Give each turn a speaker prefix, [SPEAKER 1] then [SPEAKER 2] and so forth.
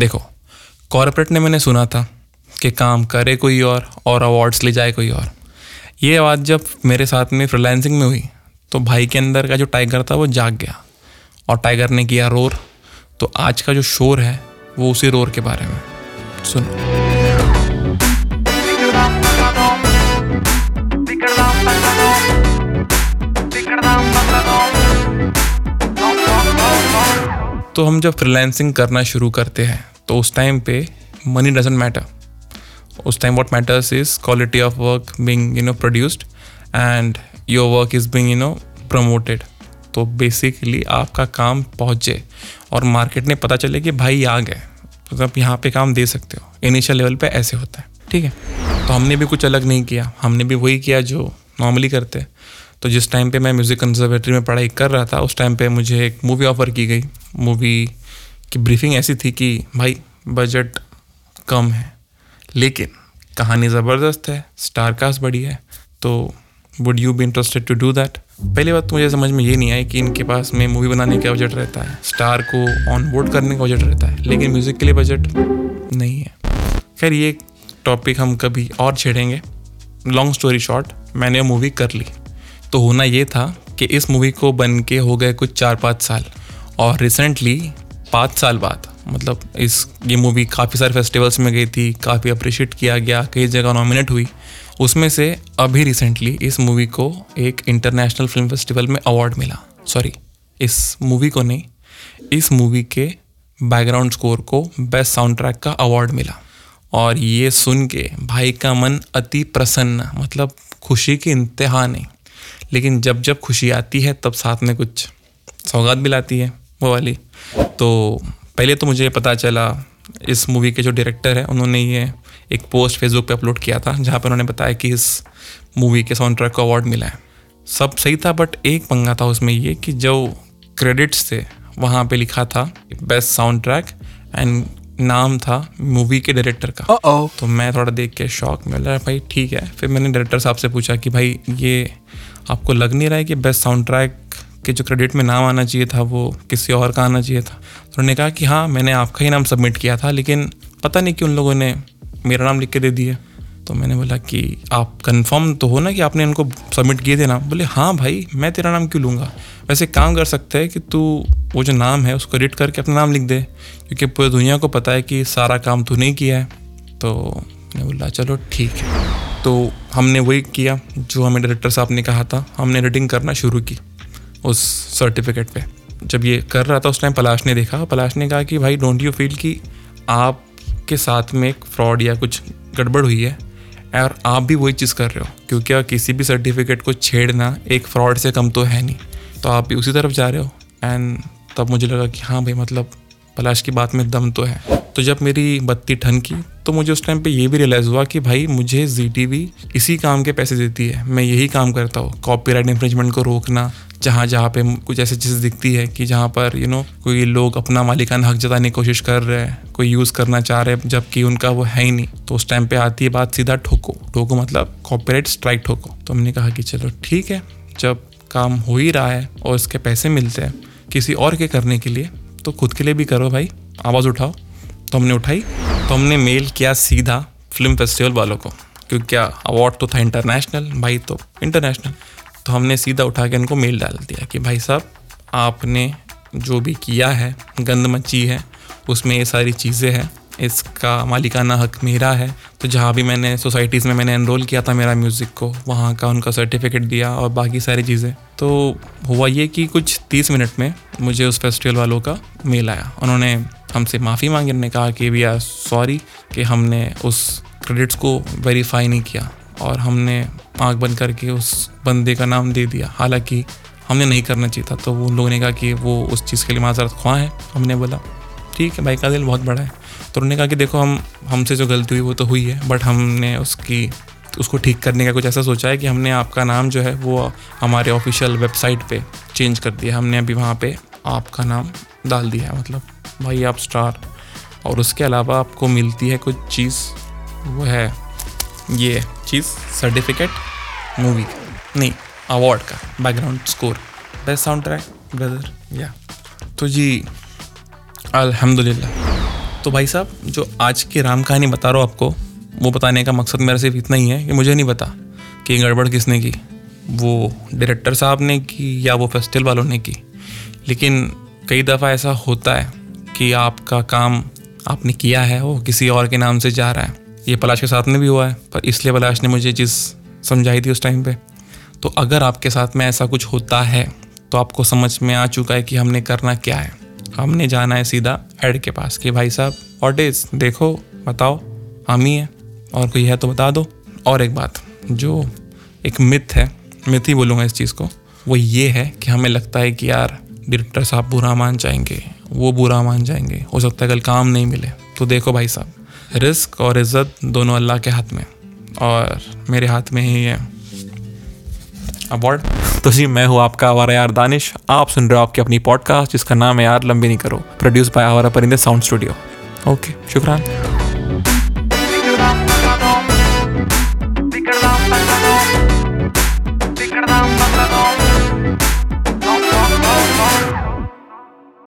[SPEAKER 1] देखो कॉरपोरेट ने मैंने सुना था कि काम करे कोई और और अवार्ड्स ले जाए कोई और। ये बात जब मेरे साथ में फ्रीलांसिंग में हुई तो भाई के अंदर का जो टाइगर था वो जाग गया। और टाइगर ने किया रोर तो आज का जो शोर है, वो उसी रोर के बारे में। सुनो। तो हम जब फ्रीलांसिंग करना शुरू करते हैं तो उस टाइम पे मनी डजेंट मैटर उस time what matters is quality of work being you know produced and your work is being you know promoted तो बेसिकली आपका काम पहुँचे और मार्केट ने पता चले कि भाई आ गए। तो आप यहाँ पे काम दे सकते हो। इनिशियल लेवल पे ऐसे होता है। ठीक है? तो हमने भी कुछ अलग नहीं किया। हमने भी वही किया जो नॉर्मली करते। हैं तो जिस टाइम पे मैं म्यूज़िक कंजर्वेटरी में पढ़ाई कर रहा था, उस टाइम पे मुझे एक मूवी ऑफ़र की गई। मूवी की ब्रीफिंग ऐसी थी कि, भाई बजट कम है, लेकिन कहानी ज़बरदस्त है स्टार कास्ट बड़ी है तो would you be interested to do that पहली बात तो मुझे समझ में ये नहीं आई कि इनके पास में मूवी बनाने का बजट रहता है। स्टार को ऑन बोर्ड करने का बजट रहता है, लेकिन म्यूज़िक के लिए बजट नहीं है। खैर, ये टॉपिक हम कभी और छेड़ेंगे। लॉन्ग स्टोरी शॉर्ट मैंने मूवी कर ली। तो होना ये था कि इस मूवी को बन के हो गए कुछ चार पाँच साल। और रिसेंटली पाँच साल बाद मतलब इस, ये मूवी काफ़ी सारे फेस्टिवल्स में गई थी, काफ़ी अप्रिशिएट किया गया, कई जगह नॉमिनेट हुई। उसमें से अभी रिसेंटली इस मूवी को एक इंटरनेशनल फ़िल्म फेस्टिवल में अवार्ड मिला। सॉरी इस मूवी को नहीं, इस मूवी के बैकग्राउंड स्कोर को बेस्ट साउंड ट्रैक का अवार्ड मिला। और ये सुन के भाई का मन अति प्रसन्न मतलब खुशी की इंतहा नहीं लेकिन जब जब खुशी आती है तब साथ में कुछ सौगात भी लाती है वो वाली। तो पहले तो मुझे पता चला इस मूवी के जो डायरेक्टर है उन्होंने ये एक पोस्ट फेसबुक पे अपलोड किया था जहाँ पर उन्होंने बताया कि इस मूवी के साउंड ट्रैक को अवार्ड मिला है। सब सही था बट एक पंगा था उसमें ये कि जो क्रेडिट्स थे वहाँ पे लिखा था बेस्ट साउंड ट्रैक एंड नाम था मूवी के डायरेक्टर का।
[SPEAKER 2] Uh-oh.
[SPEAKER 1] तो मैं थोड़ा देख के शौक में लगा भाई ठीक है। फिर मैंने डायरेक्टर साहब से पूछा कि भाई ये आपको लग नहीं रहा है कि बेस्ट साउंड ट्रैक के जो क्रेडिट में नाम आना चाहिए था, वो किसी और का आना चाहिए था? तो उन्होंने कहा कि हाँ मैंने आपका ही नाम सबमिट किया था, लेकिन पता नहीं कि उन लोगों ने मेरा नाम लिख के दे दिया। तो मैंने बोला कि आप कंफर्म तो हो ना कि आपने उनको सबमिट किए थे ना बोले हाँ भाई, मैं तेरा नाम क्यों लूँगा? वैसे काम कर सकते हैं कि तू वो जो नाम है, उसको एडिट करके अपना नाम लिख दे, क्योंकि पूरी दुनिया को पता है कि सारा काम तूने किया है। तो मैंने बोला, चलो ठीक है। तो हमने वही किया जो हमें डायरेक्टर साहब ने कहा था। हमने एडिटिंग करना शुरू की उस सर्टिफिकेट पे। जब ये कर रहा था उस टाइम पलाश ने देखा। पलाश ने कहा कि भाई डोंट यू फील कि आपके साथ में एक फ्रॉड या कुछ गड़बड़ हुई है और आप भी वही चीज़ कर रहे हो। क्योंकि किसी भी सर्टिफिकेट को छेड़ना एक फ्रॉड से कम तो है नहीं। तो आप भी उसी तरफ़ जा रहे हो। एंड तब मुझे लगा कि हाँ भाई मतलब पलाश की बात में दम तो है। तो जब मेरी बत्ती ठन की तो मुझे उस टाइम पे ये भी रियलाइज़ हुआ कि भाई मुझे जी टी इसी काम के पैसे देती है। मैं यही काम करता हूँ। कॉपीराइट इन्फ्रिंजमेंट को रोकना जहाँ जहाँ पे कुछ ऐसी चीज़ दिखती है कि जहाँ पर यू you नो know, कोई लोग अपना मालिकाना हक जताने की कोशिश कर रहे हैं कोई यूज़ करना चाह रहे हैं जबकि उनका वो है ही नहीं। तो उस टाइम पे आती है बात सीधा ठोको। ठोको मतलब कॉपीराइट स्ट्राइक ठोको। तो हमने कहा कि चलो ठीक है जब काम हो ही रहा है और इसके पैसे मिलते हैं किसी और के करने के लिए तो खुद के लिए भी करो भाई। आवाज़ उठाओ। तो हमने उठाई तो हमने मेल किया सीधा फ़िल्म फेस्टिवल वालों को, क्योंकि क्या अवार्ड तो था इंटरनेशनल भाई तो इंटरनेशनल तो हमने सीधा उठा के उनको मेल डाल दिया कि भाई साहब, आपने जो भी किया है गंद मची है, उसमें ये सारी चीज़ें हैं, इसका मालिकाना हक मेरा है। तो जहाँ भी मैंने सोसाइटीज़ में मैंने एनरोल किया था मेरा म्यूज़िक को, वहाँ का उनका सर्टिफिकेट दिया और बाकी सारी चीज़ें। तो हुआ ये कि कुछ तीस मिनट में मुझे उस फेस्टिवल वालों का मेल आया। उन्होंने हमसे माफ़ी मांगी उन्होंने कहा कि भैया सॉरी कि हमने उस क्रेडिट्स को वेरीफाई नहीं किया और हमने आँख बंद करके उस बंदे का नाम दे दिया। हालाँकि हमने नहीं करना चाहिए था तो उन लोगों ने कहा कि वो उस चीज़ के लिए माजरत ख्वाह है, हमने बोला, ठीक है भाई, का दिल बहुत बड़ा है। तो उन्होंने कहा कि देखो, हम, हमसे जो गलती हुई वो तो हुई है बट हमने उसकी, उसको ठीक करने का कुछ ऐसा सोचा है कि हमने आपका नाम जो है वो हमारे ऑफिशियल वेबसाइट पे चेंज कर दिया हमने अभी वहाँ पे आपका नाम डाल दिया है मतलब। भाई आप स्टार और उसके अलावा आपको मिलती है कुछ चीज़, वो है ये चीज़ सर्टिफिकेट मूवी का नहीं अवार्ड का background score best sound track brother या तो जी अल्हम्दुलिल्लाह तो भाई साहब, जो आज की राम कहानी बता रहा हूँ आपको, वो बताने का मकसद मेरा सिर्फ़ इतना ही है कि मुझे नहीं पता कि गड़बड़ किसने की। वो डायरेक्टर साहब ने की या वो फेस्टिवल वालों ने की। लेकिन कई दफ़ा ऐसा होता है कि आपका काम आपने किया है, वो किसी और के नाम से जा रहा है। ये पलाश के साथ में भी हुआ है, पर इसलिए पलाश ने मुझे चीज़ समझाई थी उस टाइम पे। तो अगर आपके साथ में ऐसा कुछ होता है तो आपको समझ में आ चुका है कि हमने करना क्या है। हमने जाना है सीधा हेड के पास कि भाई साहब इज़ देखो, बताओ, हम ही हैं। और कोई है तो बता दो। और एक बात, जो एक मिथ है, मिथ ही बोलूँगा इस चीज़ को, वो ये है कि हमें लगता है कि यार डायरेक्टर साहब बुरा मान जाएँगे। वो बुरा मान जाएँगे। हो सकता है कल काम नहीं मिले। तो देखो भाई साहब, रिस्क और इज़्ज़त दोनों अल्लाह के हाथ में और मेरे हाथ में ही है। अवार्ड
[SPEAKER 2] तो जी, मैं हूँ आपका आवारा यार दानिश। आप सुन रहे हो आपकी अपनी पॉडकास्ट जिसका नाम है यार, लंबी नहीं करो। प्रोड्यूस बाय आवारा परिंदे साउंड स्टूडियो ओके शुक्रान।